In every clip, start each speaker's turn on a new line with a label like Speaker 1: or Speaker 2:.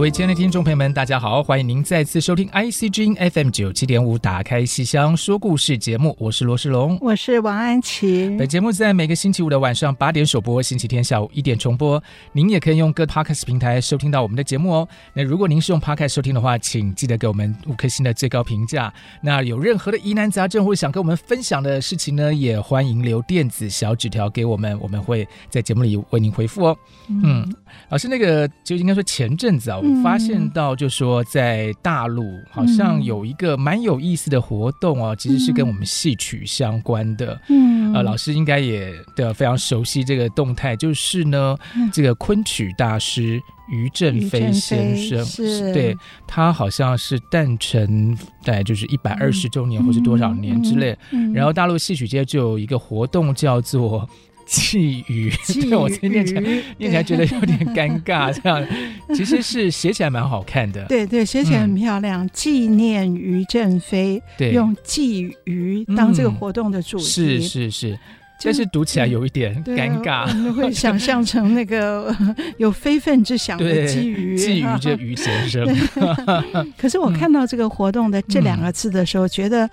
Speaker 1: 各位亲爱的听众朋友们，大家好，欢迎您再次收听 IC 之音 FM 九七点五，打开戏箱说故事节目，我是罗世龙，
Speaker 2: 我是王安琪。
Speaker 1: 本节目在每个星期五的晚上八点首播，星期天下午一点重播。您也可以用各 Podcast 平台收听到我们的节目哦。那如果您是用 Podcast 收听的话，请记得给我们五颗星的最高评价。那有任何的疑难杂症或者想跟我们分享的事情呢，也欢迎留电子小纸条给我们，我们会在节目里为您回复哦。嗯，嗯老师，那个就应该说前阵子啊。我发现到，就说在大陆好像有一个蛮有意思的活动哦，其实是跟我们戏曲相关的。嗯，呃，老师应该也的非常熟悉这个动态，就是呢，这个昆曲大师于振飞先生，是对他好像是诞辰大概就是一百二十周年或是多少年之类，然后大陆戏曲界就有一个活动叫做。鲫鱼，对，我今天念起来 念起来觉得有点尴尬，这样。其实是写起来蛮好看的。
Speaker 2: 对对，写起来很漂亮。纪、嗯、念于正飞，对，用鲫鱼当这个活动的主题，
Speaker 1: 是是是，但是读起来有一点尴尬，
Speaker 2: 我们会想象成那个有非分之想的鲫鱼，
Speaker 1: 鲫鱼这鱼先生。
Speaker 2: 可是我看到这个活动的这两个字的时候，嗯、觉得。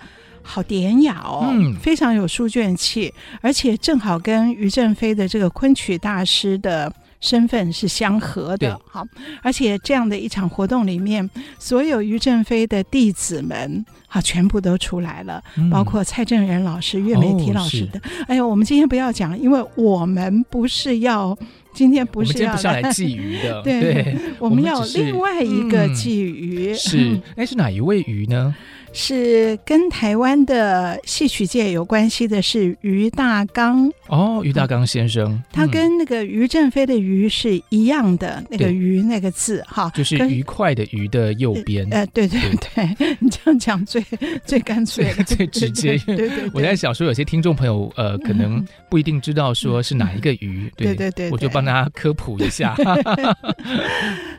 Speaker 2: 好典雅哦，嗯，非常有书卷气，而且正好跟于正飞的这个昆曲大师的身份是相合的。好，而且这样的一场活动里面，所有于正飞的弟子们，好，全部都出来了，嗯、包括蔡正仁老师、岳美缇老师的。哦、哎呦，我们今天不要讲，因为我们不是要今天不是要来
Speaker 1: 鲫鱼 的，
Speaker 2: 对，对我们要另外一个鲫鱼。
Speaker 1: 嗯、是，哎，是哪一位鱼呢？
Speaker 2: 是跟台湾的戏曲界有关系的，是于大刚。
Speaker 1: 哦，于大刚先生，嗯、
Speaker 2: 他跟那个于正飞的于是一样的那个于那个字哈，
Speaker 1: 就是愉快的愉的右边。
Speaker 2: 呃，对对 对，对你这样讲最最干脆
Speaker 1: 最，最直接。对对，对，对，我在想说，有些听众朋友呃，可能不一定知道说是哪一个于，对，对对对，我就帮大家科普一下。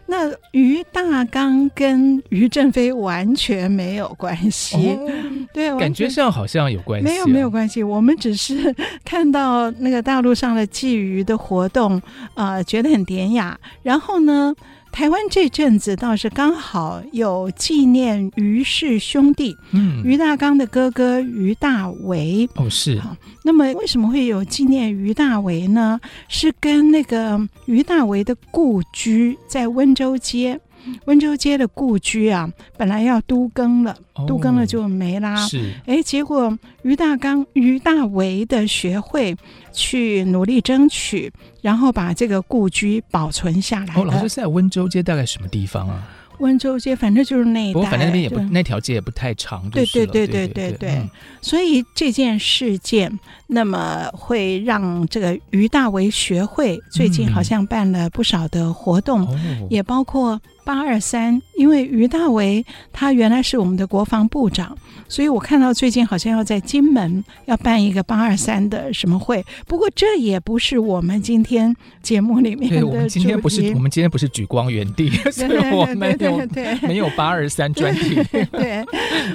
Speaker 2: 那于大刚跟于正飞完全没有关系，哦、对，
Speaker 1: 感觉上好像有关系、啊，
Speaker 2: 没有没有关系。我们只是 看到那个大陆上的鲫鱼的活动，呃，觉得很典雅。然后呢，台湾这阵子倒是刚好有纪念于氏兄弟，嗯，于大刚的哥哥于大为，
Speaker 1: 哦是。
Speaker 2: 那么为什么会有纪念于大为呢？是跟那个于大为的故居在温州街。温州街的故居啊，本来要都更了，哦、都更了就没啦。是，哎，结果于大刚、于大为的学会去努力争取，然后把这个故居保存下来。
Speaker 1: 哦，老师在温州街大概什么地方啊？
Speaker 2: 温州街，反正就是那一带。不过
Speaker 1: 反正那边也不，那条街也不太长。对
Speaker 2: 对对对对对。嗯、所以这件事件，那么会让这个于大为学会最近好像办了不少的活动，嗯、也包括。八二三，因为于大为他原来是我们的国防部长，所以我看到最近好像要在金门要办一个八二三的什么会。不过这也不是我们今天节目里面的主题。
Speaker 1: 我们今天不是我们今天不是举光原地，所以我们没有没有八二三专题。
Speaker 2: 对，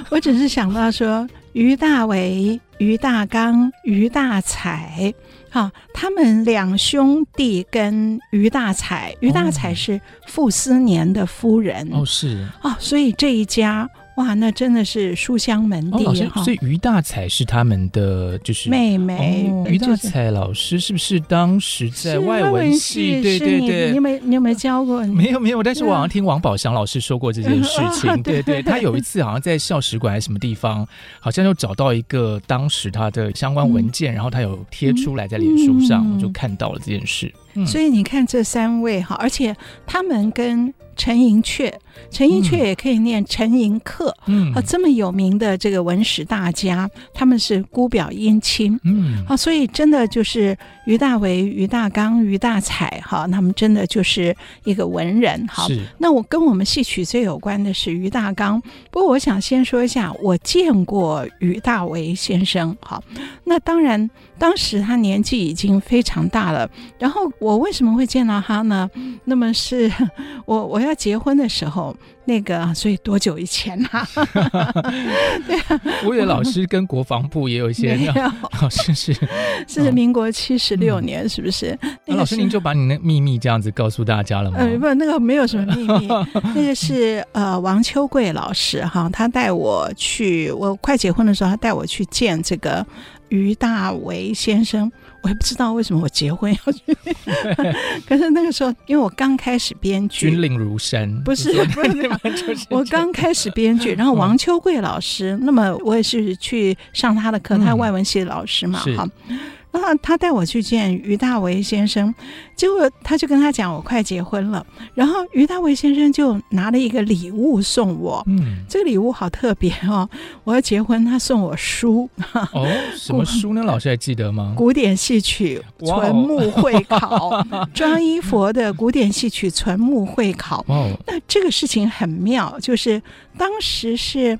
Speaker 2: 我只是想到说，于大为、于大刚、于大采。好，他们两兄弟跟于大才，于大才是傅斯年的夫人。
Speaker 1: 哦，是。
Speaker 2: 哦，所以这一家哇，那真的是书香门第
Speaker 1: 哈、哦。所以于大才是他们的就是
Speaker 2: 妹妹。
Speaker 1: 哦、于大才老师是不是当时在外文系？对对对，
Speaker 2: 你有没有你有没有教过？
Speaker 1: 没有没有，但是我好像听王宝祥老师说过这件事情。嗯、对对，他有一次好像在校史馆还是什么地方，好像就找到一个当时他的相关文件，嗯、然后他有贴出来在脸书上，我、嗯、就看到了这件事。嗯、
Speaker 2: 所以你看这三位哈，而且他们跟陈寅恪，陈寅恪也可以念陈寅恪，嗯，啊，这么有名的这个文史大家，他们是姑表姻亲，嗯，啊，所以真的就是于大为、于大刚、于大采，哈，他们真的就是一个文人，哈。那我跟我们戏曲最有关的是于大刚，不过我想先说一下，我见过于大为先生，哈。那当然，当时他年纪已经非常大了，然后我为什么会见到他呢？那么是我 我。要结婚的时候，那个，所以多久以前啊？对啊，
Speaker 1: 我以为老师跟国防部也有一些。老师是
Speaker 2: 是民国七十六年，是不是？
Speaker 1: 那老师您就把你的秘密这样子告诉大家了吗？
Speaker 2: 呃，不，那个没有什么秘密，那个是呃王秋桂老师哈，他带我去，我快结婚的时候，他带我去见这个俞大为先生。我也不知道为什么我结婚要去，可是那个时候，因为我刚开始编剧，
Speaker 1: 军令如山，
Speaker 2: 不是不是，我刚开始编剧，然后王秋桂老师，那么我也是去上他的课，他外文系的老师嘛，哈。然后他带我去见于大为先生，结果他就跟他讲我快结婚了，然后于大为先生就拿了一个礼物送我，嗯，这个礼物好特别哦，我要结婚，他送我书，
Speaker 1: 哦，什么书呢？老师还记得吗？
Speaker 2: 古典戏曲纯目会考，庄一佛的古典戏曲纯目会考。哦，那这个事情很妙，就是当时是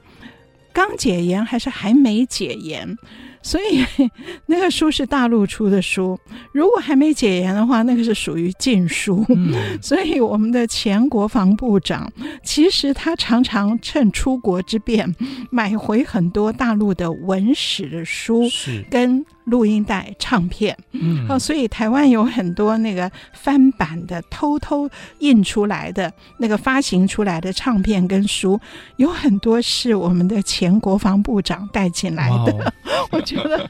Speaker 2: 刚解严还是还没解严？所以 那个书是大陆出的书，如果还没解严的话，那个是属于禁书。嗯、所以我们的前国防部长，其实他常常趁出国之便，买回很多大陆的文史的书，跟。录音带、唱片，嗯，哦，所以台湾有很多那个翻版的、偷偷印出来的、那个发行出来的唱片跟书，有很多是我们的前国防部长带进来的。哦、我觉得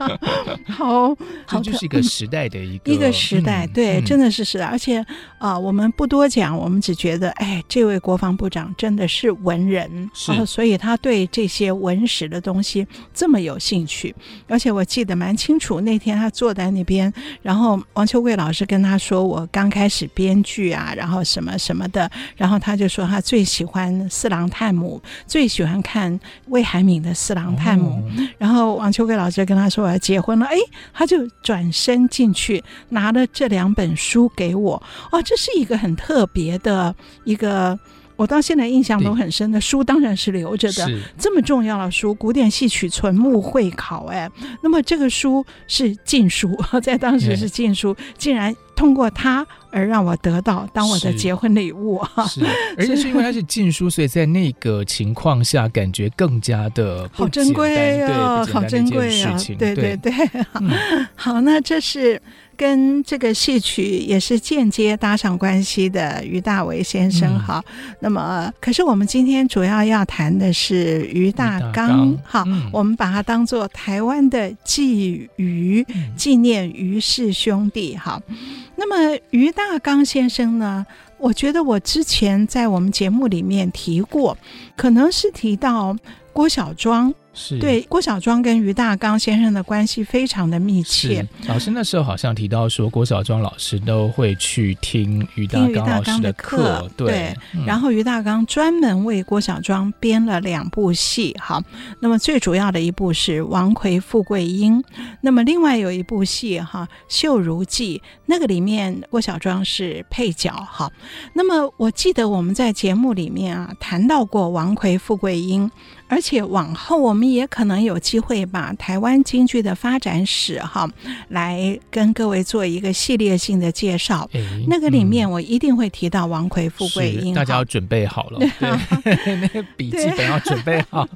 Speaker 2: 好，好，
Speaker 1: 这就是一个时代的一个
Speaker 2: 一个时代，对，嗯、真的是时代。而且啊、呃，我们不多讲，我们只觉得，哎，这位国防部长真的是文人，是、哦，所以他对这些文史的东西这么有兴趣。而且我记得蛮清楚。那天他坐在那边，然后王秋桂老师跟他说：“我刚开始编剧啊，然后什么什么的。”然后他就说他最喜欢《四郎探母》，最喜欢看魏海敏的《四郎探母》。哦、然后王秋桂老师跟他说：“我要结婚了。”哎，他就转身进去拿了这两本书给我。哦，这是一个很特别的一个。我到现在印象都很深的书，当然是留着的。这么重要的书，《古典戏曲存目会考》哎，那么这个书是禁书，在当时是禁书，竟然通过它而让我得到当我的结婚礼物啊！
Speaker 1: 是，而且是因为它是禁书，所以在那个情况下，感觉更加的
Speaker 2: 好珍贵哦，好珍贵啊！对对对，好，那这是。跟这个戏曲也是间接搭上关系的于大为先生哈，嗯、那么可是我们今天主要要谈的是于大刚哈，嗯、我们把它当做台湾的纪俞，纪念于氏兄弟哈。那么于大刚先生呢，我觉得我之前在我们节目里面提过，可能是提到郭小庄。是对郭小庄跟于大刚先生的关系非常的密切。
Speaker 1: 老师那时候好像提到说，郭小庄老师都会去听于大刚老师的课，对。对嗯、
Speaker 2: 然后于大刚专门为郭小庄编了两部戏，好，那么最主要的一部是《王魁富贵英》，那么另外有一部戏哈，《秀如记》，那个里面郭小庄是配角，好。那么我记得我们在节目里面啊谈到过《王魁富贵英》。而且往后我们也可能有机会把台湾京剧的发展史哈，来跟各位做一个系列性的介绍。诶那个里面我一定会提到王奎富贵英，
Speaker 1: 大家要准备好了，对，那个笔记本要准备好。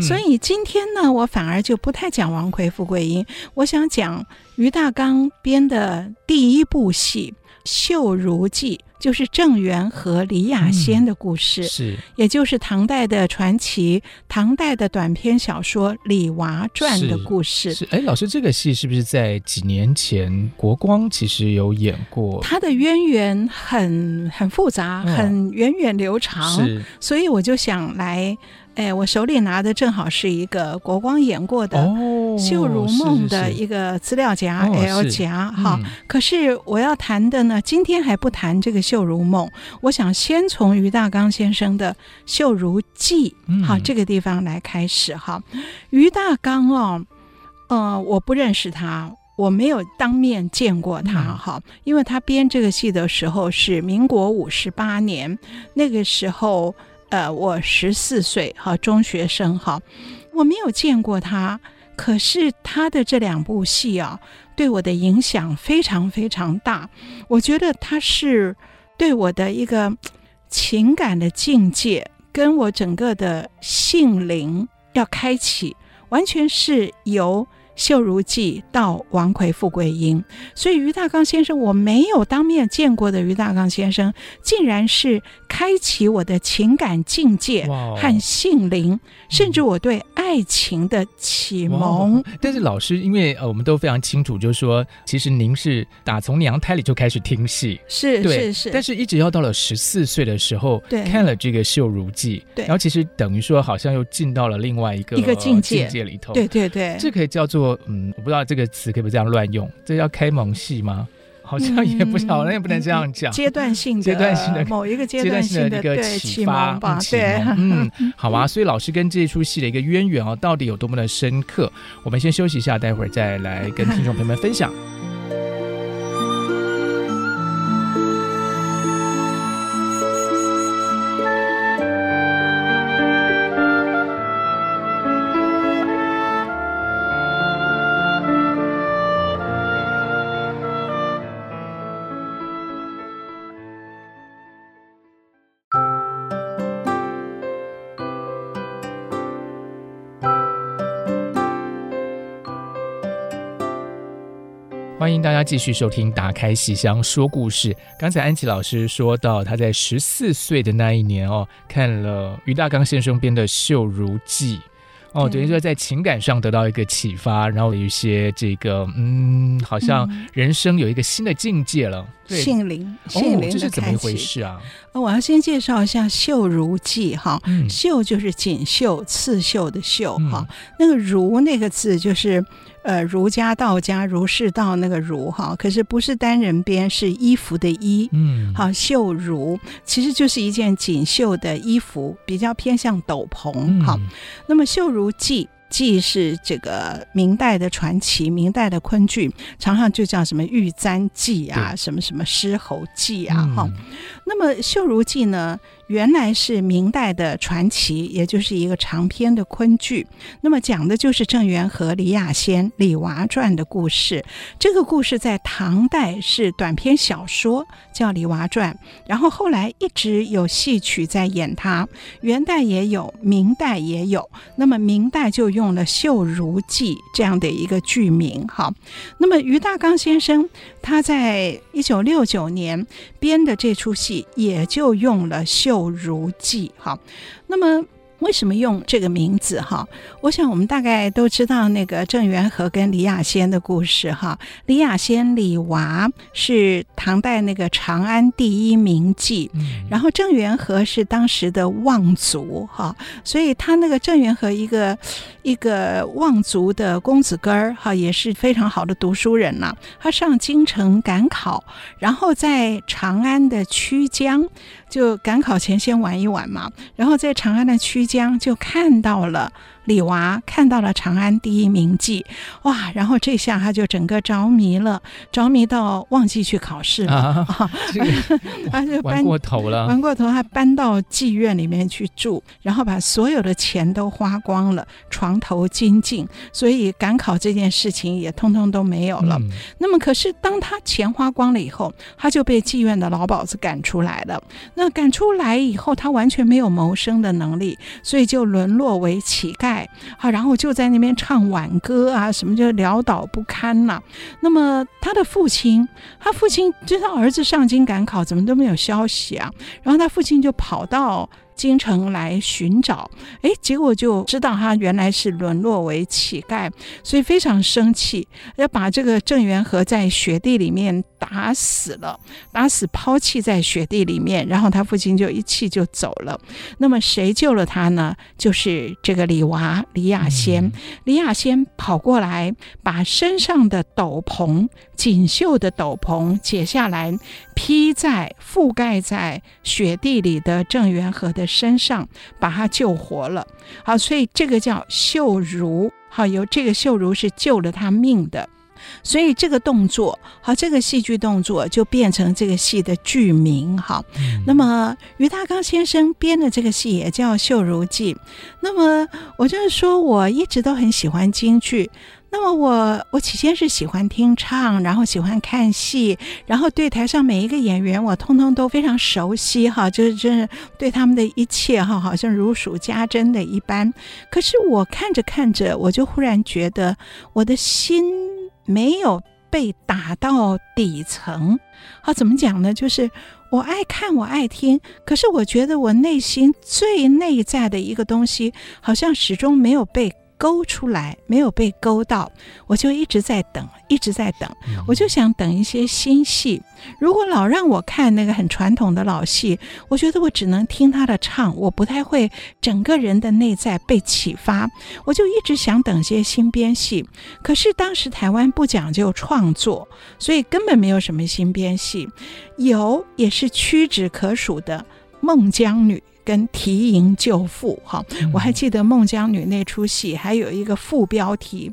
Speaker 2: 所以今天呢，我反而就不太讲王奎富贵英，我想讲于大刚编的第一部戏《绣如记》。就是郑源和李亚仙的故事，
Speaker 1: 嗯、是，
Speaker 2: 也就是唐代的传奇，唐代的短篇小说《李娃传》的故事。
Speaker 1: 是，哎，老师，这个戏是不是在几年前国光其实有演过？
Speaker 2: 它的渊源很很复杂，哦、很源远流长，是，所以我就想来。哎，我手里拿的正好是一个国光演过的《绣如梦》的一个资料夹 L 夹哈。可是我要谈的呢，今天还不谈这个《绣如梦》，我想先从于大刚先生的《绣如记》哈这个地方来开始哈。于大刚哦，呃，我不认识他，我没有当面见过他哈，因为他编这个戏的时候是民国五十八年，那个时候。呃，我十四岁哈，中学生哈，我没有见过他，可是他的这两部戏啊，对我的影响非常非常大。我觉得他是对我的一个情感的境界，跟我整个的性灵要开启，完全是由。《绣如记》到王魁富贵英，所以于大刚先生我没有当面见过的于大刚先生，竟然是开启我的情感境界和性灵，哇甚至我对爱情的启蒙。
Speaker 1: 但是老师，因为呃，我们都非常清楚，就是说，其实您是打从娘胎里就开始听戏，
Speaker 2: 是
Speaker 1: 对
Speaker 2: 是是，
Speaker 1: 但是一直要到了十四岁的时候，对看了这个《秀如记》，对，然后其实等于说，好像又进到了另外一个
Speaker 2: 一个境界
Speaker 1: 境界里头，
Speaker 2: 对对对，
Speaker 1: 这可以叫做。嗯，我不知道这个词可不可以这样乱用，这叫开蒙戏吗？好像也不晓得，嗯、也不能这样讲。
Speaker 2: 阶段性的，
Speaker 1: 阶段性的
Speaker 2: 某一个阶段性的一个启发吧，
Speaker 1: 对，嗯，好吧。所以老师跟这出戏的一个渊源哦，到底有多么的深刻？我们先休息一下，待会儿再来跟听众朋友们分享。大家继续收听《打开戏箱说故事》。刚才安琪老师说到，他在十四岁的那一年哦，看了于大刚先生编的《绣如记》。哦，等于说在情感上得到一个启发，然后有一些这个，嗯，好像人生有一个新的境界了。对，
Speaker 2: 性灵，性灵、哦，
Speaker 1: 这是怎么一回事啊？
Speaker 2: 我要先介绍一下《绣如记》哈，嗯、绣就是锦绣、刺绣的绣哈，嗯、那个如那个字就是呃儒家、道家、儒释道那个儒哈，可是不是单人边，是衣服的衣。嗯，好，绣如其实就是一件锦绣的衣服，比较偏向斗篷。哈，嗯、那么《绣如记》。既是这个明代的传奇，明代的昆剧，常常就叫什么《玉簪记》啊，什么什么《狮吼记》啊，哈、嗯。那么《绣如记》呢？原来是明代的传奇，也就是一个长篇的昆剧。那么讲的就是郑元和、李亚仙《李娃传》的故事。这个故事在唐代是短篇小说，叫《李娃传》，然后后来一直有戏曲在演它。元代也有，明代也有。那么明代就用了《绣如记》这样的一个剧名。好，那么于大刚先生他在一九六九年编的这出戏，也就用了秀。如记，哈，那么。为什么用这个名字哈？我想我们大概都知道那个郑元和跟李亚仙的故事哈。李亚仙李娃是唐代那个长安第一名妓，然后郑元和是当时的望族哈，所以他那个郑元和一个一个望族的公子哥儿哈，也是非常好的读书人呐。他上京城赶考，然后在长安的曲江就赶考前先玩一玩嘛，然后在长安的曲江。就看到了。李娃看到了长安第一名妓，哇！然后这下他就整个着迷了，着迷到忘记去考试了，啊、他就搬
Speaker 1: 玩过头了，
Speaker 2: 玩过头，他搬到妓院里面去住，然后把所有的钱都花光了，床头金尽，所以赶考这件事情也通通都没有了。嗯、那么，可是当他钱花光了以后，他就被妓院的老鸨子赶出来了。那赶出来以后，他完全没有谋生的能力，所以就沦落为乞丐。好，然后就在那边唱挽歌啊，什么就潦倒不堪呐、那么他的父亲，他父亲知道儿子上京赶考，怎么都没有消息啊？然后他父亲就跑到。京城来寻找，哎，结果就知道他原来是沦落为乞丐，所以非常生气，要把这个郑元和在雪地里面打死了，打死抛弃在雪地里面，然后他父亲就一气就走了。那么谁救了他呢？就是这个李娃李亚仙，李亚仙跑过来，把身上的斗篷，锦绣的斗篷解下来，披在覆盖在雪地里的郑元和的身上，把他救活了。好，所以这个叫秀如。好，由这个秀如是救了他命的。所以这个动作，好，这个戏剧动作就变成这个戏的剧名。哈，嗯、那么于大刚先生编的这个戏也叫《秀如记》。那么我就是说，我一直都很喜欢京剧。那么我我起先是喜欢听唱，然后喜欢看戏，然后对台上每一个演员我通通都非常熟悉哈，就是真是对他们的一切哈，好像如数家珍的一般。可是我看着看着，我就忽然觉得我的心没有被打到底层。好，怎么讲呢？就是我爱看，我爱听，可是我觉得我内心最内在的一个东西，好像始终没有被。勾出来没有被勾到，我就一直在等，一直在等，我就想等一些新戏。如果老让我看那个很传统的老戏，我觉得我只能听他的唱，我不太会整个人的内在被启发。我就一直想等些新编戏，可是当时台湾不讲究创作，所以根本没有什么新编戏，有也是屈指可数的《孟姜女》。跟提营救父，哈，我还记得《孟姜女》那出戏，还有一个副标题，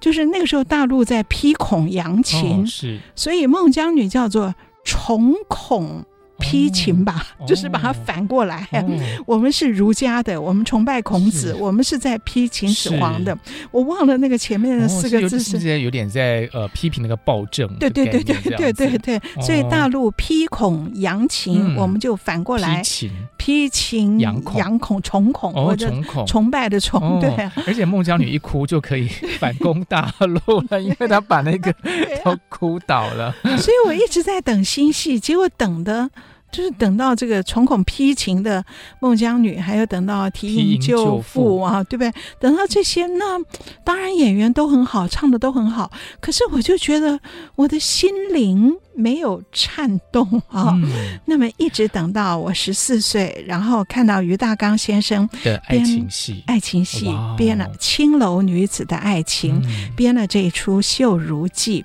Speaker 2: 就是那个时候大陆在批孔扬琴，哦，是，所以《孟姜女》叫做重孔。批秦吧，哦、就是把它反过来。哦、我们是儒家的，我们崇拜孔子，我们是在批秦始皇的。我忘了那个前面的四个字是，
Speaker 1: 是有点在呃批评那个暴政。
Speaker 2: 对对对对对对对。所以大陆批孔扬秦，哦、我们就反过来批秦，批秦杨孔杨孔重孔，
Speaker 1: 哦重孔
Speaker 2: 崇拜的崇。哦、对、啊，
Speaker 1: 而且孟姜女一哭就可以反攻大陆了，因为她把那个 都哭倒了。
Speaker 2: 所以我一直在等新戏，结果等的。就是等到这个重孔批情的孟姜女，还有等到提营救父啊，对不对？等到这些，那当然演员都很好，唱的都很好。可是我就觉得我的心灵没有颤动啊。嗯、那么一直等到我十四岁，然后看到于大刚先生
Speaker 1: 的爱情戏，
Speaker 2: 爱情戏编了青楼女子的爱情，嗯、编了这一出《绣如记》。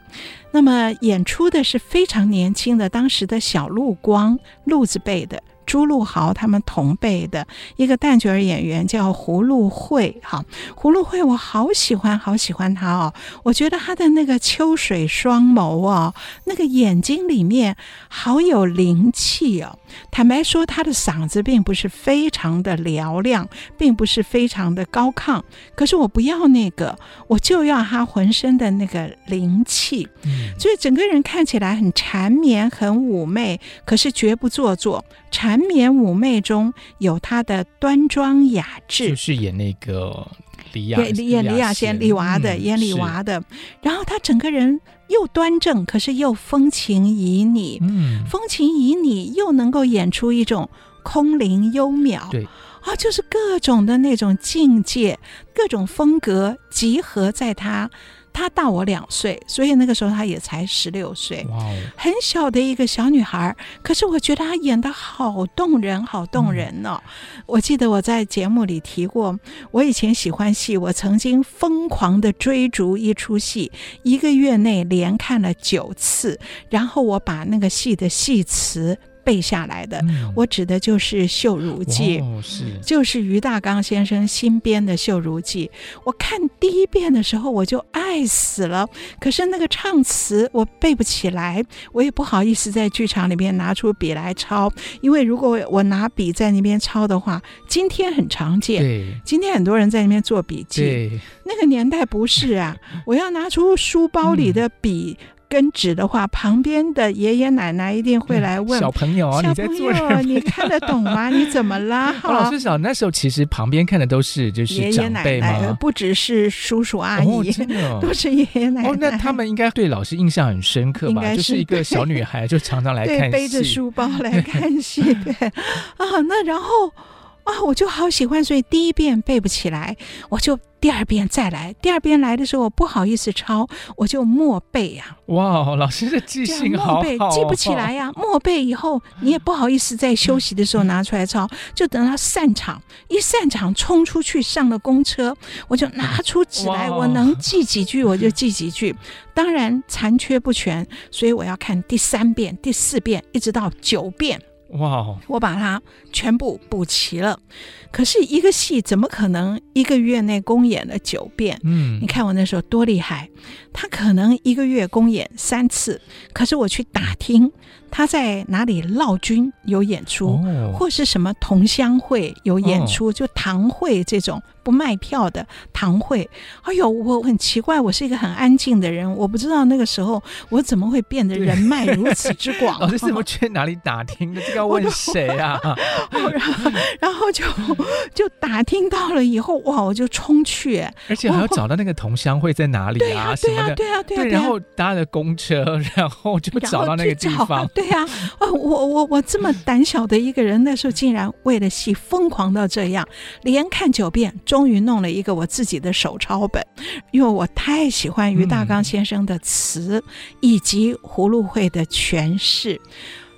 Speaker 2: 那么演出的是非常年轻的当时的小陆光，陆字辈的。朱陆豪他们同辈的一个旦角演员叫胡陆慧，哈，胡陆慧我好喜欢，好喜欢她哦。我觉得她的那个秋水双眸哦，那个眼睛里面好有灵气哦。坦白说，他的嗓子并不是非常的嘹亮，并不是非常的高亢。可是我不要那个，我就要他浑身的那个灵气。嗯，所以整个人看起来很缠绵，很妩媚，可是绝不做作。缠绵妩媚中有他的端庄雅致，
Speaker 1: 就是演那个李亚，
Speaker 2: 演李亚仙李娃的，演李娃的。然后他整个人又端正，可是又风情旖旎，嗯，风情旖旎又能够演出一种空灵幽渺，对啊，就是各种的那种境界，各种风格集合在他。她大我两岁，所以那个时候她也才十六岁，哇很小的一个小女孩。可是我觉得她演的好动人，好动人哦。嗯、我记得我在节目里提过，我以前喜欢戏，我曾经疯狂的追逐一出戏，一个月内连看了九次，然后我把那个戏的戏词。背下来的，嗯、我指的就是《绣如记》，是就是于大刚先生新编的《绣如记》。我看第一遍的时候，我就爱死了。可是那个唱词我背不起来，我也不好意思在剧场里面拿出笔来抄，因为如果我拿笔在那边抄的话，今天很常见。对今天很多人在那边做笔记，那个年代不是啊，我要拿出书包里的笔。嗯根指的话，旁边的爷爷奶奶一定会来问
Speaker 1: 小朋友啊，你在做什么？
Speaker 2: 你看得懂吗？你怎么啦？
Speaker 1: 哦、老师小那时候其实旁边看的都是就是爷爷奶奶，
Speaker 2: 不只是叔叔阿姨，
Speaker 1: 哦哦、
Speaker 2: 都是爷爷奶奶。
Speaker 1: 哦，那他们应该对老师印象很深刻吧？就是一个小女孩，就常常来看戏，
Speaker 2: 背着书包来看戏。对 啊，那然后。啊，我就好喜欢，所以第一遍背不起来，我就第二遍再来。第二遍来的时候，我不好意思抄，我就默背呀、
Speaker 1: 啊。哇，老师的记性好好、哦，
Speaker 2: 默背记不起来呀、啊。默背以后，你也不好意思在休息的时候拿出来抄，就等他散场，一散场冲出去上了公车，我就拿出纸来，我能记几句我就记几句。当然残缺不全，所以我要看第三遍、第四遍，一直到九遍。
Speaker 1: 哇！Wow.
Speaker 2: 我把它全部补齐了，可是一个戏怎么可能一个月内公演了九遍？嗯，你看我那时候多厉害，他可能一个月公演三次，可是我去打听。他在哪里闹军有演出，哦、或是什么同乡会有演出，哦、就堂会这种不卖票的堂会。哎呦，我很奇怪，我是一个很安静的人，我不知道那个时候我怎么会变得人脉如此之广。
Speaker 1: 老师怎么去哪里打听的？这个要问谁啊？
Speaker 2: 然后，然后就就打听到了以后，哇，我就冲去，
Speaker 1: 而且还要找到那个同乡会在哪里啊？
Speaker 2: 对啊，对啊，对啊，
Speaker 1: 然后搭了公车，然后就找到那个地方。
Speaker 2: 对呀、啊，我我我这么胆小的一个人，那时候竟然为了戏疯狂到这样，连看九遍，终于弄了一个我自己的手抄本，因为我太喜欢于大纲先生的词以及葫芦会的诠释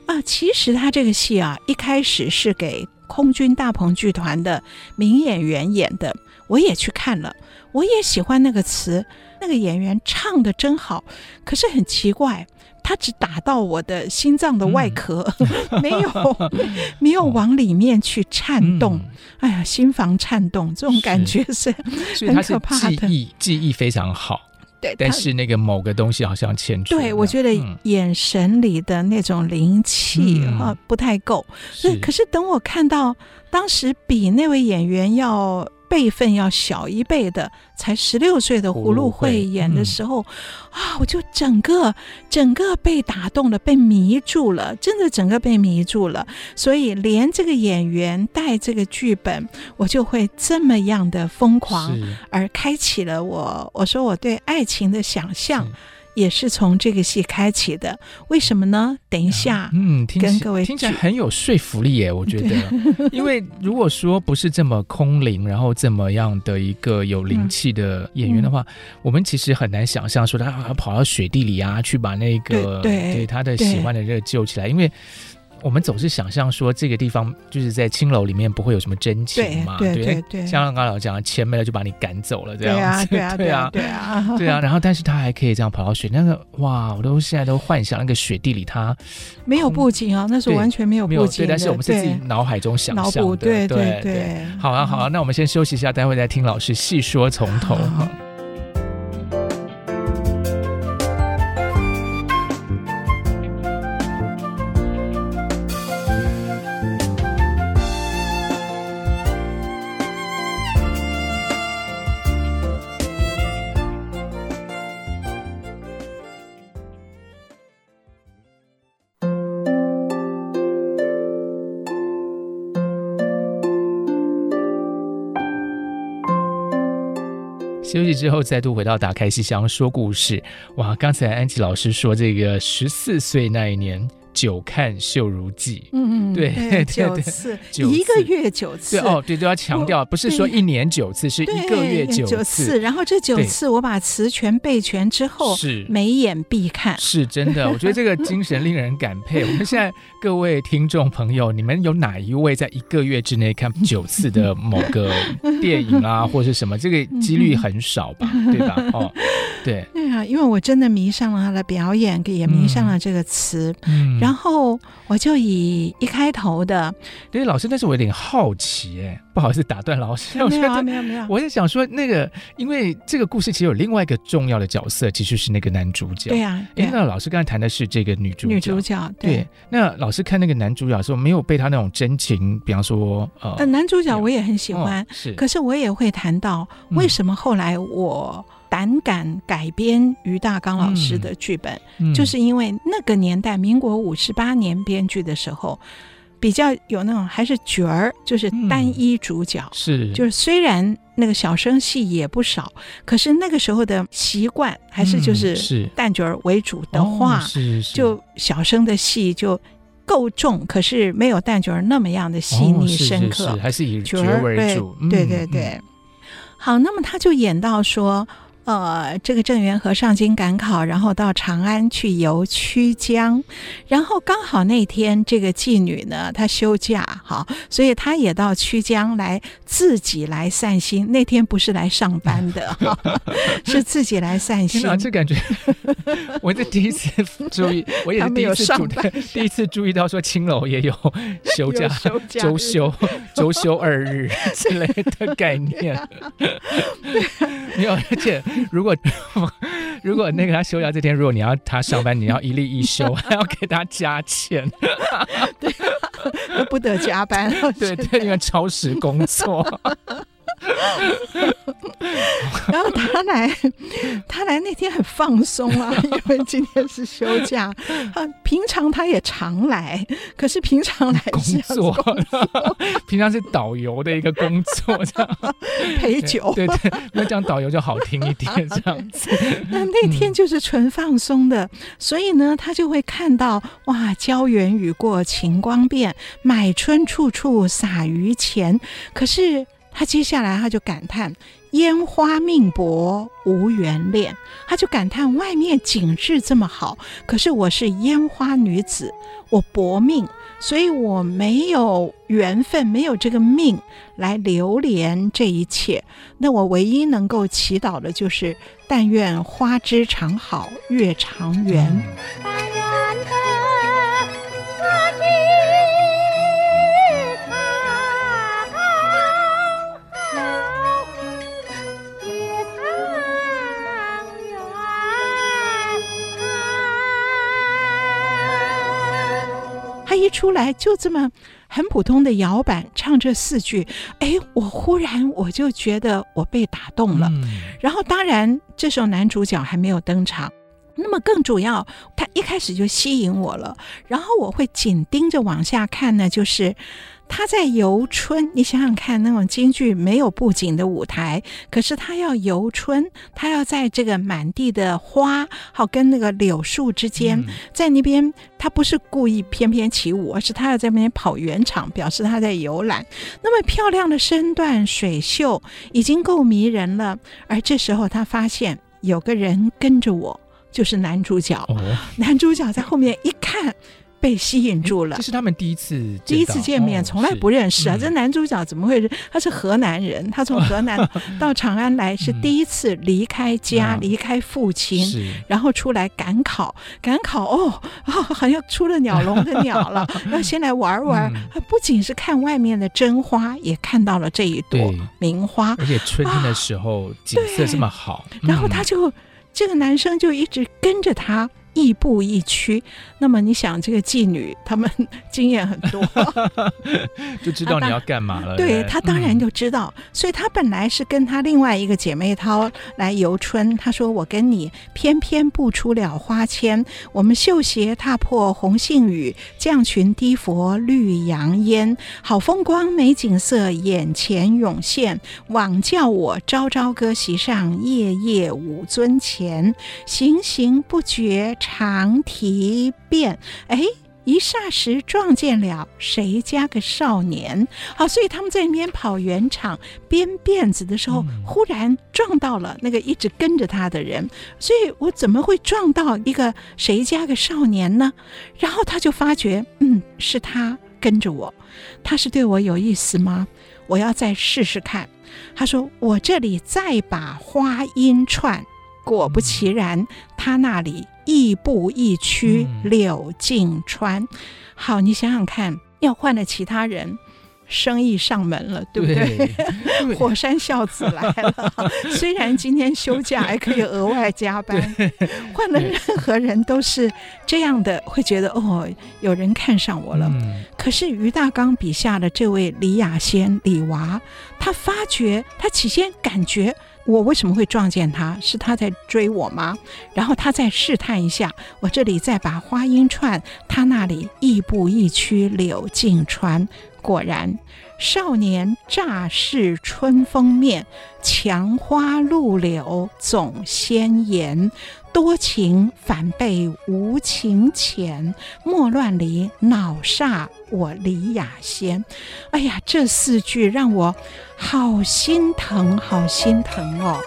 Speaker 2: 啊。其实他这个戏啊，一开始是给空军大鹏剧团的名演员演的，我也去看了，我也喜欢那个词，那个演员唱的真好，可是很奇怪。他只打到我的心脏的外壳，嗯、没有没有往里面去颤动。嗯、哎呀，心房颤动，这种感觉是 很可怕的。
Speaker 1: 记忆记忆非常好，
Speaker 2: 对，
Speaker 1: 但是那个某个东西好像欠缺。
Speaker 2: 对，我觉得眼神里的那种灵气啊不太够。是，可是等我看到当时比那位演员要。辈分要小一辈的，才十六岁的葫芦会演的时候，嗯、啊，我就整个整个被打动了，被迷住了，真的整个被迷住了。所以连这个演员带这个剧本，我就会这么样的疯狂，而开启了我，我说我对爱情的想象。也是从这个戏开启的，为什么呢？等一下，嗯，跟各位
Speaker 1: 听起来很有说服力耶，我觉得。因为如果说不是这么空灵，然后这么样的一个有灵气的演员的话，嗯、我们其实很难想象说他跑到雪地里啊，去把那个对他的喜欢的人救起来，因为。我们总是想象说这个地方就是在青楼里面不会有什么真情嘛，
Speaker 2: 对对对，对
Speaker 1: 像刚刚老讲，钱没了就把你赶走了这样。子，
Speaker 2: 对啊对啊对啊
Speaker 1: 对啊，然后但是他还可以这样跑到雪那个哇，我都现在都幻想那个雪地里他
Speaker 2: 没有布景啊，那是完全没有布景，
Speaker 1: 但是我们是自己脑海中想象的，
Speaker 2: 对对对，
Speaker 1: 好啊好啊，那我们先休息一下，待会再听老师细说从头。休息之后，再度回到打开戏箱说故事。哇，刚才安琪老师说，这个十四岁那一年。久看秀如记，
Speaker 2: 嗯嗯，对对九次，一个月九次，
Speaker 1: 对哦，对，都要强调，不是说一年九次，是一个月九次。
Speaker 2: 然后这九次我把词全背全之后，是每眼必看，
Speaker 1: 是真的。我觉得这个精神令人感佩。我们现在各位听众朋友，你们有哪一位在一个月之内看九次的某个电影啊，或者什么？这个几率很少吧，对吧？哦，对，
Speaker 2: 对啊，因为我真的迷上了他的表演，也迷上了这个词，嗯。然后我就以一开头的，
Speaker 1: 对老师，但是我有点好奇，哎，不好意思打断老师。
Speaker 2: 没有、啊、没有没有，
Speaker 1: 我在想说那个，因为这个故事其实有另外一个重要的角色，其实是那个男主角。
Speaker 2: 对呀、啊，哎、啊，
Speaker 1: 那老师刚才谈的是这个女主角。
Speaker 2: 女主角对，
Speaker 1: 对。那老师看那个男主角的时候，没有被他那种真情，比方说呃，呃，
Speaker 2: 男主角我也很喜欢，哦、是。可是我也会谈到为什么后来我。胆敢改编于大刚老师的剧本，
Speaker 1: 嗯、
Speaker 2: 就是因为那个年代，民国五十八年编剧的时候，比较有那种还是角儿，就是单一主角，
Speaker 1: 嗯、是。
Speaker 2: 就是虽然那个小生戏也不少，可是那个时候的习惯还是就是旦角儿为主的话，
Speaker 1: 嗯、是是。
Speaker 2: 就小生的戏就够重，可是没有旦角儿那么样的细腻深刻，
Speaker 1: 哦、是是是还是以角儿为主，
Speaker 2: 对对对对。嗯。好，那么他就演到说，呃，这个郑元和上京赶考，然后到长安去游曲江，然后刚好那天这个妓女呢，她休假，哈，所以她也到曲江来自己来散心。那天不是来上班的，是自己来散心。
Speaker 1: 这感觉，我这第一次注意，我也是第一次注意，第一次注意到说青楼也有休假，
Speaker 2: 休假
Speaker 1: 周休周休二日之类的概念。没有，而且。如果如果那个他休假这天，如果你要他上班，你要一例一休，还要给他加钱，
Speaker 2: 对，不得加班，
Speaker 1: 对对，因为超时工作。
Speaker 2: 然后他来，他来那天很放松啊，因为今天是休假。平常他也常来，可是平常来是
Speaker 1: 工作，平常是导游的一个工作，这样
Speaker 2: 陪酒。
Speaker 1: 对对，那这样导游就好听一点，这样子。
Speaker 2: 那那天就是纯放松的，所以呢，他就会看到哇，胶原雨过晴光变，买春处处洒于前。可是。他接下来他就感叹烟花命薄无缘恋，他就感叹外面景致这么好，可是我是烟花女子，我薄命，所以我没有缘分，没有这个命来流连这一切。那我唯一能够祈祷的就是，但愿花枝长好，月长圆。他一出来就这么很普通的摇板唱这四句，哎，我忽然我就觉得我被打动了。嗯、然后当然这时候男主角还没有登场，那么更主要，他一开始就吸引我了。然后我会紧盯着往下看呢，就是。他在游春，你想想看，那种京剧没有布景的舞台，可是他要游春，他要在这个满地的花，好跟那个柳树之间，嗯、在那边，他不是故意翩翩起舞，而是他要在那边跑圆场，表示他在游览。那么漂亮的身段水袖已经够迷人了，而这时候他发现有个人跟着我，就是男主角。哦、男主角在后面一看。被吸引住了，
Speaker 1: 这是他们第一次
Speaker 2: 第一次见面，从来不认识啊！这男主角怎么会？他是河南人，他从河南 到长安来是第一次离开家，离开父亲，然后出来赶考，赶考哦哦，好像出了鸟笼的鸟了，要先来玩玩。他不仅是看外面的真花，也看到了这一朵名花，
Speaker 1: 而且春天的时候景色这么好，
Speaker 2: 然后他就这个男生就一直跟着他。亦步亦趋，那么你想，这个妓女她们经验很多，
Speaker 1: 就知道你要干嘛了。
Speaker 2: 对，她当然就知道，嗯、所以她本来是跟她另外一个姐妹淘来游春。她说：“我跟你翩翩步出了花千，我们绣鞋踏破红杏雨，绛裙低拂绿杨烟，好风光美景色眼前涌现，枉叫我朝朝歌席上，夜夜舞樽前，行行不觉。”长堤变，哎，一霎时撞见了谁家个少年？好，所以他们在那边跑圆场编辫子的时候，嗯、忽然撞到了那个一直跟着他的人。所以我怎么会撞到一个谁家个少年呢？然后他就发觉，嗯，是他跟着我，他是对我有意思吗？我要再试试看。他说：“我这里再把花音串。”果不其然，嗯、他那里。亦步亦趋柳尽川，嗯、好，你想想看，要换了其他人，生意上门了，对不对？对 火山孝子来了，虽然今天休假，还可以额外加班。换了任何人都是这样的，会觉得哦，有人看上我了。嗯、可是于大刚笔下的这位李雅仙李娃。他发觉，他起先感觉我为什么会撞见他？是他在追我吗？然后他再试探一下，我这里再把花音串，他那里亦步亦趋柳尽穿。果然，少年乍试春风面，墙花露柳总先言。多情反被无情遣，莫乱离恼煞我李雅仙。哎呀，这四句让我好心疼，好心疼哦。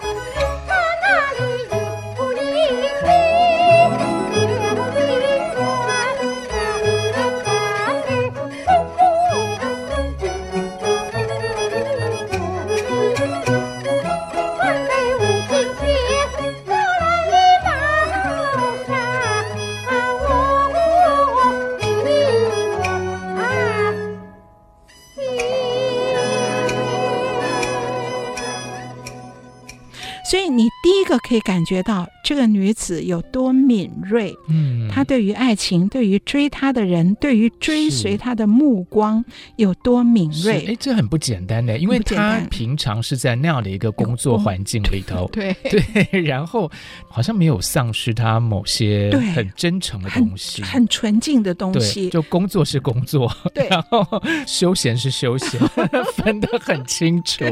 Speaker 2: look 可以感觉到这个女子有多敏锐，嗯，她对于爱情，对于追她的人，对于追随她的目光有多敏锐。
Speaker 1: 哎，这很不简单呢，因为她平常是在那样的一个工作环境里头，
Speaker 2: 对。
Speaker 1: 对，然后好像没有丧失她某些很真诚的东西，
Speaker 2: 很，很纯净的东西。
Speaker 1: 就工作是工作，
Speaker 2: 对，
Speaker 1: 然后休闲是休闲，分得很清楚。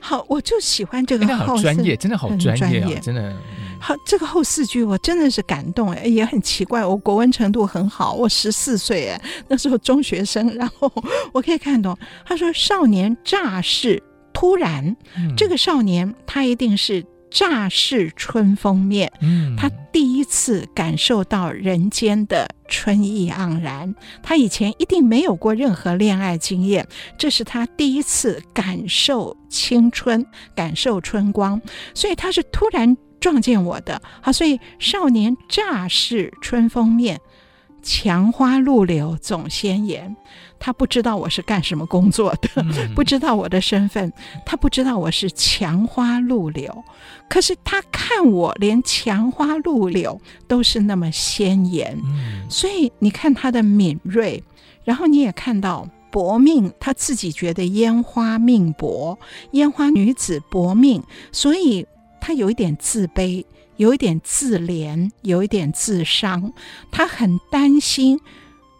Speaker 2: 好，我就喜欢这个后。
Speaker 1: 专业真的好专业，真的
Speaker 2: 好。这个后四句我真的是感动哎，也很奇怪。我国文程度很好，我十四岁哎，那时候中学生，然后我可以看懂。他说：“少年乍试，突然，嗯、这个少年他一定是。”乍试春风面，嗯，他第一次感受到人间的春意盎然。他以前一定没有过任何恋爱经验，这是他第一次感受青春，感受春光。所以他是突然撞见我的，好，所以少年乍试春风面。墙花路柳总先颜，他不知道我是干什么工作的，嗯、不知道我的身份，他不知道我是强花路柳。可是他看我，连强花路柳都是那么鲜艳，嗯、所以你看他的敏锐，然后你也看到薄命，他自己觉得烟花命薄，烟花女子薄命，所以他有一点自卑。有一点自怜，有一点自伤，他很担心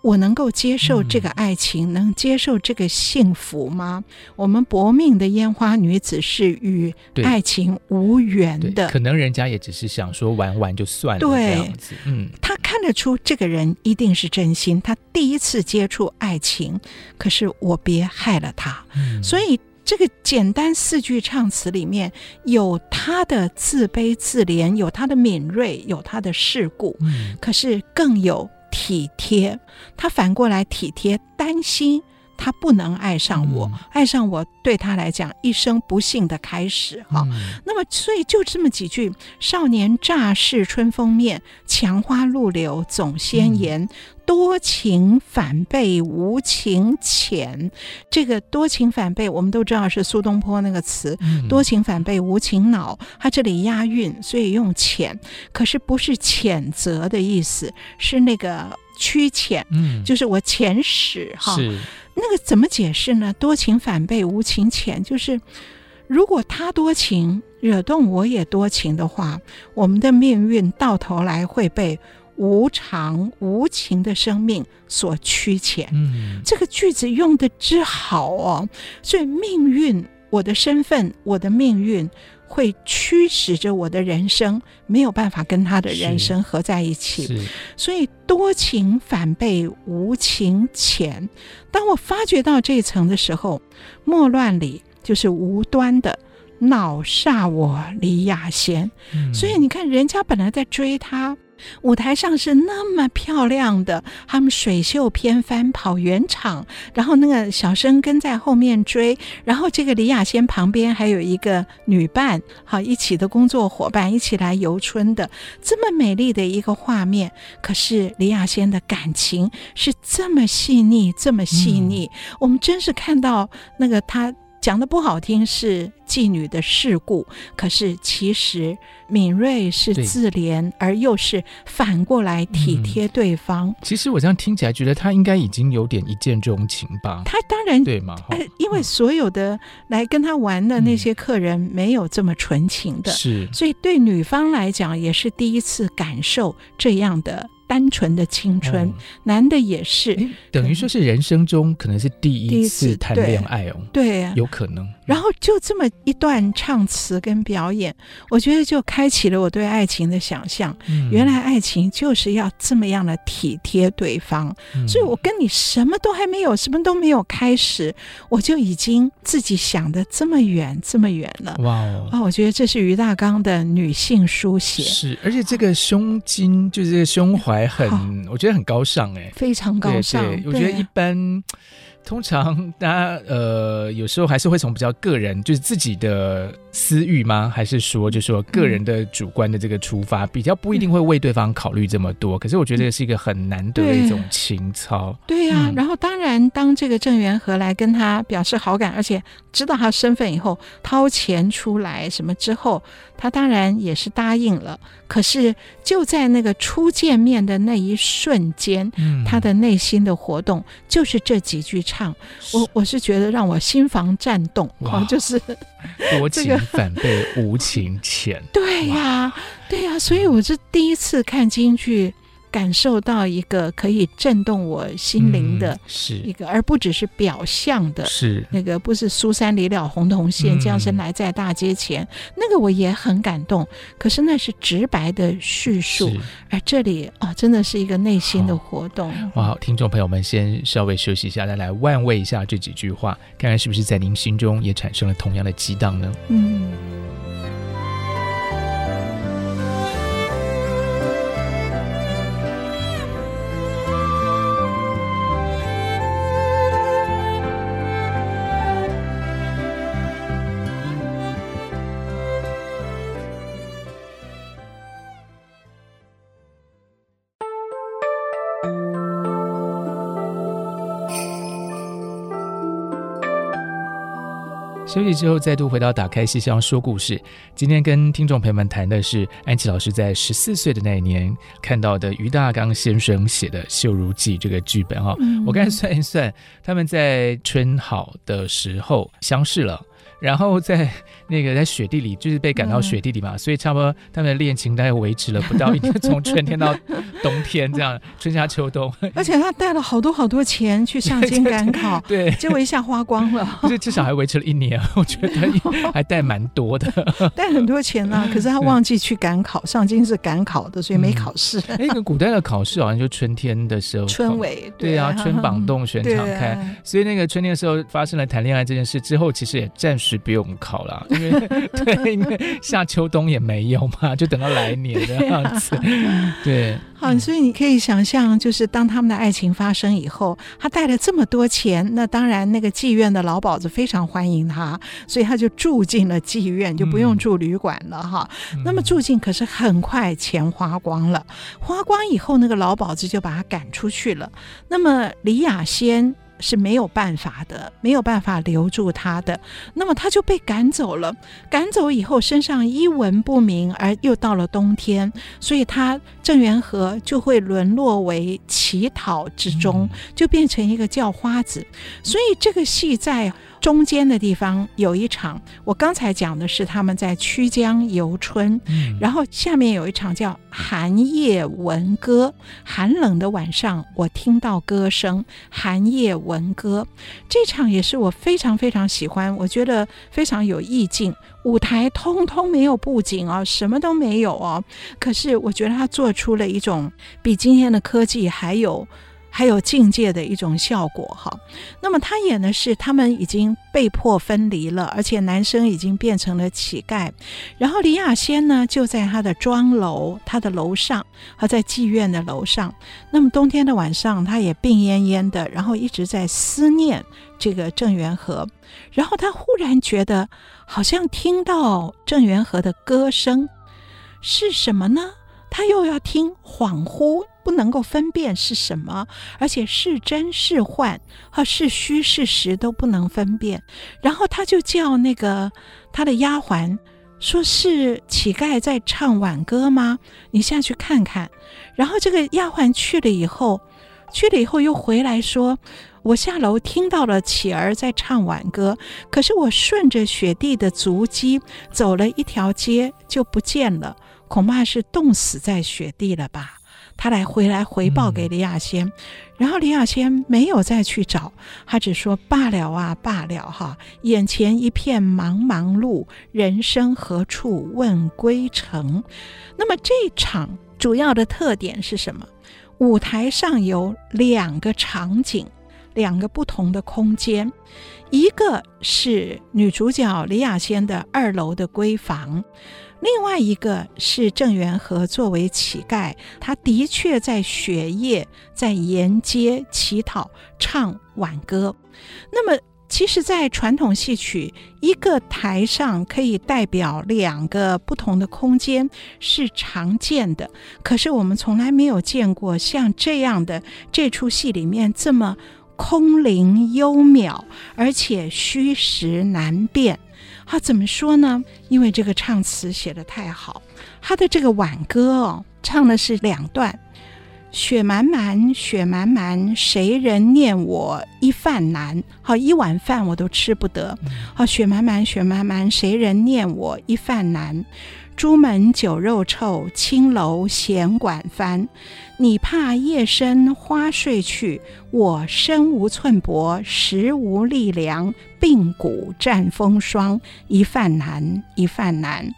Speaker 2: 我能够接受这个爱情，嗯、能接受这个幸福吗？我们薄命的烟花女子是与爱情无缘的，
Speaker 1: 可能人家也只是想说玩玩就算了，
Speaker 2: 对，
Speaker 1: 这样子。嗯，
Speaker 2: 他看得出这个人一定是真心，他第一次接触爱情，可是我别害了他，嗯、所以。这个简单四句唱词里面有他的自卑自怜，有他的敏锐，有他的世故，嗯、可是更有体贴。他反过来体贴，担心。他不能爱上我，嗯、爱上我对他来讲一生不幸的开始哈。嗯、那么，所以就这么几句：少年乍试春风面，墙花露柳总先言。嗯、多情反被无情遣。这个多情反被我们都知道是苏东坡那个词，嗯、多情反被无情恼。他这里押韵，所以用遣，可是不是谴责的意思，是那个驱遣，嗯，就是我遣使哈。是那个怎么解释呢？多情反被无情浅，就是如果他多情，惹动我也多情的话，我们的命运到头来会被无常无情的生命所驱遣。嗯，这个句子用的之好哦，所以命运，我的身份，我的命运。会驱使着我的人生，没有办法跟他的人生合在一起，所以多情反被无情遣。当我发觉到这一层的时候，莫乱里就是无端的恼煞我李雅仙。嗯、所以你看，人家本来在追他。舞台上是那么漂亮的，他们水袖翩翻跑圆场，然后那个小生跟在后面追，然后这个李雅仙旁边还有一个女伴，好一起的工作伙伴一起来游春的，这么美丽的一个画面。可是李雅仙的感情是这么细腻，这么细腻，嗯、我们真是看到那个他。讲的不好听是妓女的世故，可是其实敏锐是自怜，而又是反过来体贴对方。
Speaker 1: 嗯、其实我这样听起来，觉得他应该已经有点一见钟情吧？
Speaker 2: 他当然
Speaker 1: 对嘛、
Speaker 2: 呃，因为所有的来跟他玩的那些客人没有这么纯情的，
Speaker 1: 是、嗯，
Speaker 2: 所以对女方来讲也是第一次感受这样的。单纯的青春，哦、男的也是，
Speaker 1: 等于说是人生中可能是第一次谈恋爱哦，
Speaker 2: 对，对
Speaker 1: 有可能。
Speaker 2: 然后就这么一段唱词跟表演，我觉得就开启了我对爱情的想象。嗯、原来爱情就是要这么样的体贴对方，嗯、所以我跟你什么都还没有，什么都没有开始，我就已经自己想的这么远，这么远了。哇哦！啊，我觉得这是于大刚的女性书写，
Speaker 1: 是，而且这个胸襟就是这个胸怀。还很，我觉得很高尚哎，
Speaker 2: 非常高尚。
Speaker 1: 对，对，我觉得一般。通常大家呃有时候还是会从比较个人，就是自己的私欲吗？还是说就是说个人的主观的这个出发，嗯、比较不一定会为对方考虑这么多。嗯、可是我觉得这是一个很难得的一种情操。
Speaker 2: 对呀、啊，嗯、然后当然当这个郑元和来跟他表示好感，而且知道他身份以后掏钱出来什么之后，他当然也是答应了。可是就在那个初见面的那一瞬间，嗯、他的内心的活动就是这几句唱。我我是觉得让我心房颤动，哇。就是
Speaker 1: 多情 反被无情遣，
Speaker 2: 对呀，对呀，所以我是第一次看京剧。感受到一个可以震动我心灵的，是一个，而不只是表象的，是那个不是苏三离了红铜线，将身来在大街前，那个我也很感动。可是那是直白的叙述，而这里啊，真的是一个内心的活动。
Speaker 1: 哇，听众朋友们，先稍微休息一下，再来万味一下这几句话，看看是不是在您心中也产生了同样的激荡呢？嗯。休息之后，再度回到打开戏箱说故事。今天跟听众朋友们谈的是安琪老师在十四岁的那一年看到的于大刚先生写的《秀如记》这个剧本哈。嗯、我刚才算一算，他们在春好的时候相识了。然后在那个在雪地里，就是被赶到雪地里嘛，嗯、所以差不多他们的恋情大概维持了不到一年，从春天到冬天这样，春夏秋冬。
Speaker 2: 而且他带了好多好多钱去上京 赶考，对，结果一下花光了。
Speaker 1: 这至少还维持了一年，我觉得还带蛮多的，
Speaker 2: 带很多钱呢、啊。可是他忘记去赶考，上京是赶考的，所以没考试。
Speaker 1: 那、嗯、个古代的考试好像就春天的时候，
Speaker 2: 春尾
Speaker 1: 对啊，春榜洞玄敞开，啊、所以那个春天的时候发生了谈恋爱这件事之后，其实也暂时。是不用考了，因为对，因为夏秋冬也没有嘛，就等到来年这样子。对，啊、对，
Speaker 2: 好，所以你可以想象，就是当他们的爱情发生以后，他带了这么多钱，那当然那个妓院的老鸨子非常欢迎他，所以他就住进了妓院，就不用住旅馆了哈。嗯、那么住进，可是很快钱花光了，花光以后，那个老鸨子就把他赶出去了。那么李雅仙。是没有办法的，没有办法留住他的，那么他就被赶走了。赶走以后，身上一文不名，而又到了冬天，所以他郑元和就会沦落为乞讨之中，就变成一个叫花子。所以这个戏在。中间的地方有一场，我刚才讲的是他们在曲江游春，嗯、然后下面有一场叫寒夜闻歌，寒冷的晚上我听到歌声，寒夜闻歌，这场也是我非常非常喜欢，我觉得非常有意境，舞台通通没有布景哦，什么都没有哦，可是我觉得他做出了一种比今天的科技还有。还有境界的一种效果哈，那么他演的是他们已经被迫分离了，而且男生已经变成了乞丐，然后李雅仙呢就在他的庄楼，他的楼上，和在妓院的楼上。那么冬天的晚上，他也病恹恹的，然后一直在思念这个郑元和，然后他忽然觉得好像听到郑元和的歌声，是什么呢？他又要听，恍惚。不能够分辨是什么，而且是真是幻，和是虚是实都不能分辨。然后他就叫那个他的丫鬟，说是乞丐在唱挽歌吗？你下去看看。然后这个丫鬟去了以后，去了以后又回来说。我下楼听到了乞儿在唱挽歌，可是我顺着雪地的足迹走了一条街就不见了，恐怕是冻死在雪地了吧？他来回来回报给李亚仙，嗯、然后李亚仙没有再去找，他只说罢了啊，罢了哈，眼前一片茫茫路，人生何处问归程？那么这场主要的特点是什么？舞台上有两个场景。两个不同的空间，一个是女主角李亚仙的二楼的闺房，另外一个是郑元和作为乞丐，他的确在雪夜在沿街乞讨唱挽歌。那么，其实，在传统戏曲，一个台上可以代表两个不同的空间是常见的，可是我们从来没有见过像这样的这出戏里面这么。空灵幽渺，而且虚实难辨。他怎么说呢？因为这个唱词写的太好。他的这个挽歌哦，唱的是两段：雪满满，雪满满，谁人念我一饭难？好，一碗饭我都吃不得。好，雪满满，雪满满，谁人念我一饭难？朱门酒肉臭，青楼闲馆翻。你怕夜深花睡去，我身无寸帛，食无力量，病骨战风霜，一饭难，一饭难。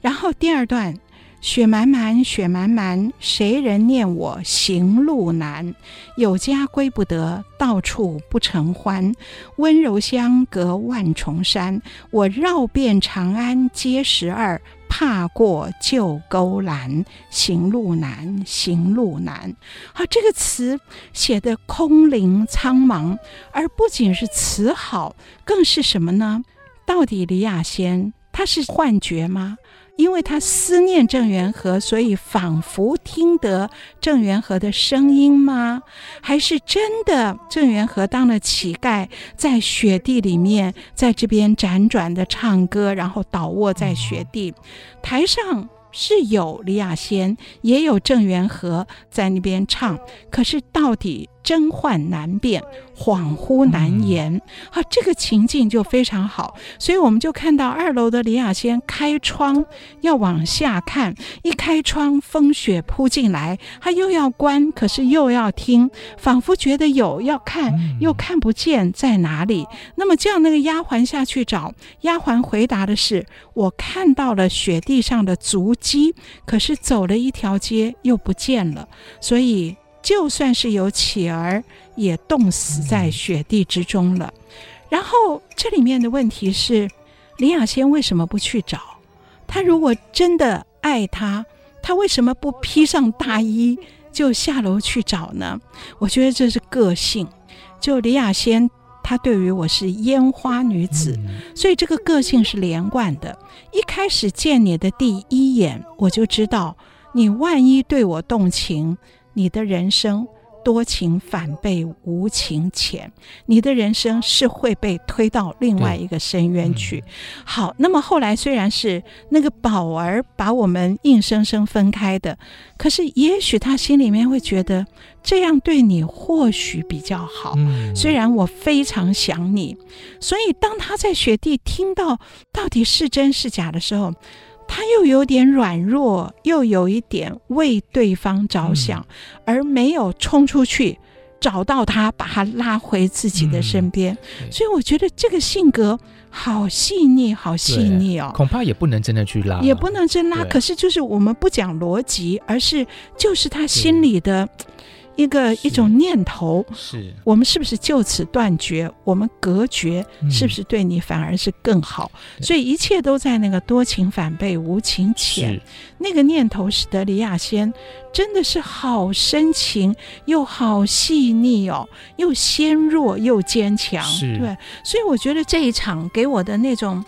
Speaker 2: 然后第二段，雪满满，雪满满，谁人念我行路难？有家归不得，到处不成欢。温柔乡隔万重山，我绕遍长安街十二。怕过旧沟栏，行路难，行路难。好，这个词写得空灵苍茫，而不仅是词好，更是什么呢？到底李亚仙他是幻觉吗？因为他思念郑元和，所以仿佛听得郑元和的声音吗？还是真的郑元和当了乞丐，在雪地里面，在这边辗转的唱歌，然后倒卧在雪地，台上。是有李亚仙，也有郑元和在那边唱，可是到底真幻难辨，恍惚难言。啊，这个情境就非常好，所以我们就看到二楼的李亚仙开窗要往下看，一开窗风雪扑进来，他又要关，可是又要听，仿佛觉得有要看，又看不见在哪里。那么叫那个丫鬟下去找，丫鬟回答的是：我看到了雪地上的足迹，可是走了一条街又不见了，所以就算是有企儿，也冻死在雪地之中了。然后这里面的问题是，李雅仙为什么不去找？他如果真的爱他，他为什么不披上大衣就下楼去找呢？我觉得这是个性。就李雅仙。她对于我是烟花女子，所以这个个性是连贯的。一开始见你的第一眼，我就知道你万一对我动情，你的人生。多情反被无情浅，你的人生是会被推到另外一个深渊去。嗯、好，那么后来虽然是那个宝儿把我们硬生生分开的，可是也许他心里面会觉得这样对你或许比较好。嗯、虽然我非常想你，所以当他在雪地听到到底是真是假的时候。他又有点软弱，又有一点为对方着想，嗯、而没有冲出去找到他，把他拉回自己的身边。嗯、所以我觉得这个性格好细腻，好细腻哦。
Speaker 1: 恐怕也不能真的去拉，
Speaker 2: 也不能真拉。可是就是我们不讲逻辑，而是就是他心里的。一个一种念头，是我们是不是就此断绝？我们隔绝，是不是对你反而是更好？嗯、所以一切都在那个多情反被无情遣，那个念头使得李亚仙真的是好深情又好细腻哦，又纤弱又坚强，是对。所以我觉得这一场给我的那种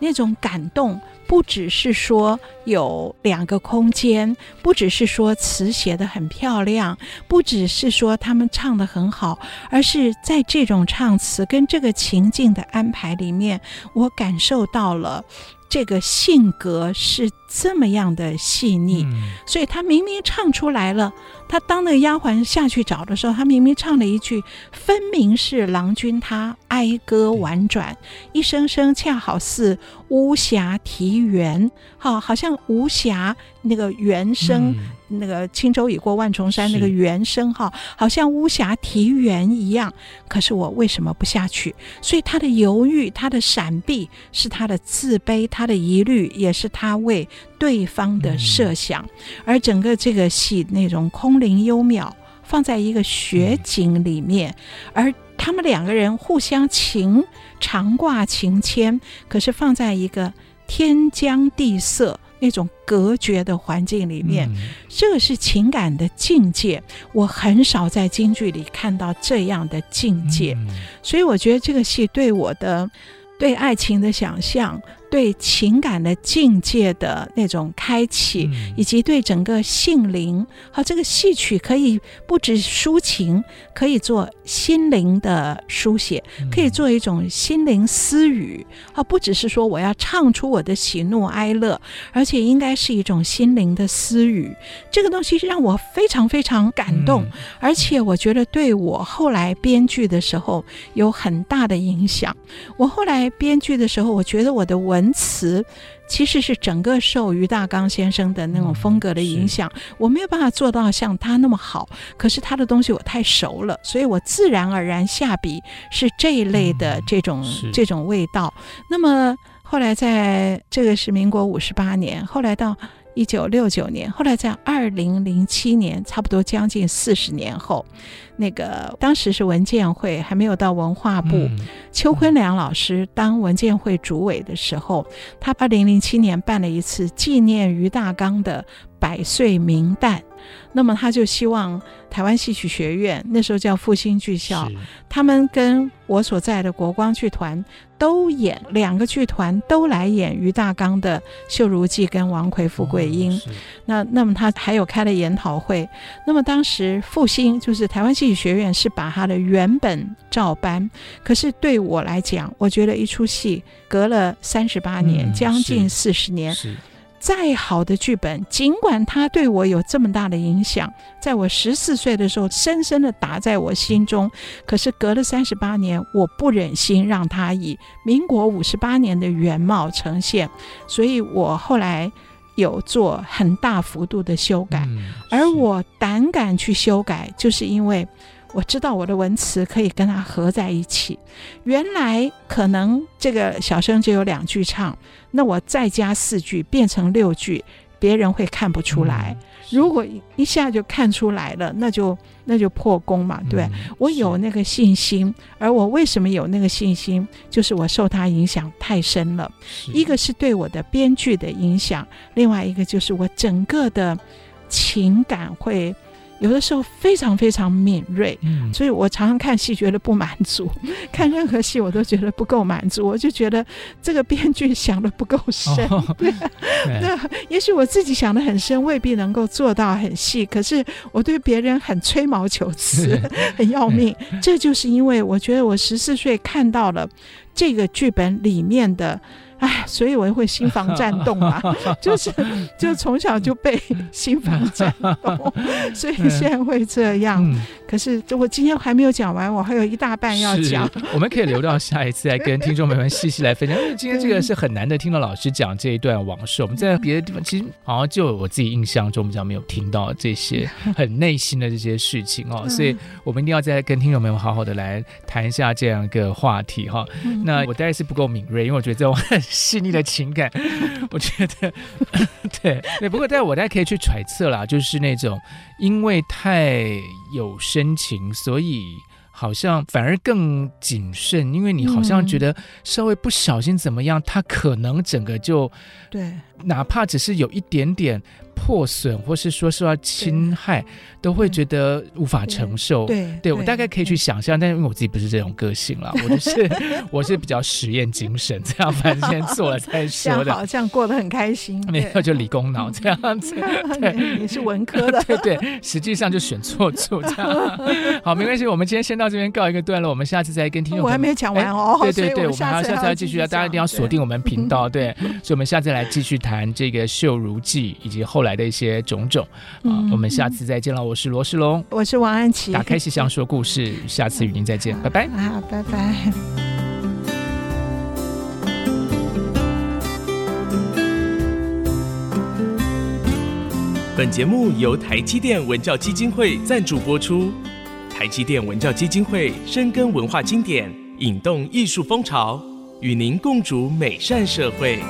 Speaker 2: 那种感动。不只是说有两个空间，不只是说词写得很漂亮，不只是说他们唱得很好，而是在这种唱词跟这个情境的安排里面，我感受到了。这个性格是这么样的细腻，嗯，所以他明明唱出来了。他当那个丫鬟下去找的时候，他明明唱了一句，分明是郎君他哀歌婉转，一声声恰好似巫峡啼猿，好，好像巫峡那个猿声。嗯那个轻舟已过万重山，那个原声哈，好像巫峡啼猿一样。可是我为什么不下去？所以他的犹豫，他的闪避，是他的自卑，他的疑虑，也是他为对方的设想。嗯、而整个这个戏那种空灵幽渺，放在一个雪景里面，嗯、而他们两个人互相情长挂情牵，可是放在一个天将地色。那种隔绝的环境里面，嗯，这个是情感的境界。我很少在京剧里看到这样的境界，嗯，所以我觉得这个戏对我的对爱情的想象。对情感的境界的那种开启，嗯、以及对整个性灵，和，这个戏曲可以不止抒情，可以做心灵的书写，可以做一种心灵私语，啊，不只是说我要唱出我的喜怒哀乐，而且应该是一种心灵的私语。这个东西让我非常非常感动，嗯、而且我觉得对我后来编剧的时候有很大的影响。我后来编剧的时候，我觉得我的文。文词其实是整个受于大刚先生的那种风格的影响，我没有办法做到像他那么好。可是他的东西我太熟了，所以我自然而然下笔是这一类的这种这种味道。那么后来在这个是民国五十八年，后来到一九六九年，后来在二零零七年，差不多将近四十年后。那个当时是文建会还没有到文化部，嗯、邱坤良老师当文建会主委的时候，他二零零七年办了一次纪念于大刚的百岁名诞，那么他就希望台湾戏曲学院那时候叫复兴剧校，他们跟我所在的国光剧团都演两个剧团都来演于大刚的《秀如记》跟《王魁富贵英》哦，那那么他还有开了研讨会，那么当时复兴就是台湾戏曲学院是把他的原本照搬，可是对我来讲，我觉得一出戏隔了三十八年，嗯、将近四十年。再好的剧本，尽管它对我有这么大的影响，在我十四岁的时候深深的打在我心中，可是隔了三十八年，我不忍心让它以民国五十八年的原貌呈现，所以我后来有做很大幅度的修改，而我胆敢去修改，就是因为。我知道我的文词可以跟它合在一起。原来可能这个小生就有两句唱，那我再加四句变成六句，别人会看不出来。嗯、如果一下就看出来了，那就那就破功嘛，对、嗯、我有那个信心，而我为什么有那个信心？就是我受他影响太深了。一个是对我的编剧的影响，另外一个就是我整个的情感会。有的时候非常非常敏锐，嗯，所以我常常看戏觉得不满足，看任何戏我都觉得不够满足，我就觉得这个编剧想的不够深。哦、对，那也许我自己想的很深，未必能够做到很细，可是我对别人很吹毛求疵，很要命。这就是因为我觉得我十四岁看到了这个剧本里面的。哎，所以我会心房颤动嘛，就是就从小就被心房颤动，所以现在会这样。嗯、可是我今天还没有讲完，我还有一大半要讲。
Speaker 1: 我们可以留到下一次来跟听众朋友们细细来分享。因为今天这个是很难得听到老师讲这一段往事。我们在别的地方其实好像就我自己印象中比较没有听到这些很内心的这些事情哦，所以我们一定要再跟听众朋友们好好的来谈一下这样一个话题哈。那我大概是不够敏锐，因为我觉得这种。细腻的情感，我觉得 对对。不过，但我大家可以去揣测啦，就是那种因为太有深情，所以好像反而更谨慎，因为你好像觉得稍微不小心怎么样，他可能整个就对，哪怕只是有一点点破损，或是说受到侵害，都会觉得无法承受。
Speaker 2: 对，
Speaker 1: 对我大概可以去想象，但是因为我自己不是这种个性啦，我就是我是比较实验精神，这样反正先做了再说的。
Speaker 2: 好像过得很开心，
Speaker 1: 没有就理工脑这样子。对，
Speaker 2: 你是文科的，
Speaker 1: 对对，实际上就选错处这样。好，没关系，我们今天先到这边告一个段落，我们下次再跟听众。
Speaker 2: 我还没讲完哦。
Speaker 1: 对对对，我们还要下次要继续啊，大家一定要锁定我们频道。对，所以我们下次来继续谈这个《绣如记》以及后来的一些种种啊。我们下次再见了，我是罗世龙，
Speaker 2: 我是王安琪，
Speaker 1: 打开戏箱说故事，下次与您再见，拜拜。
Speaker 2: 好，拜拜。
Speaker 3: 本节目由台积电文教基金会赞助播出。台积电文教基金会深耕文化经典，引动艺术风潮，与您共筑美善社会。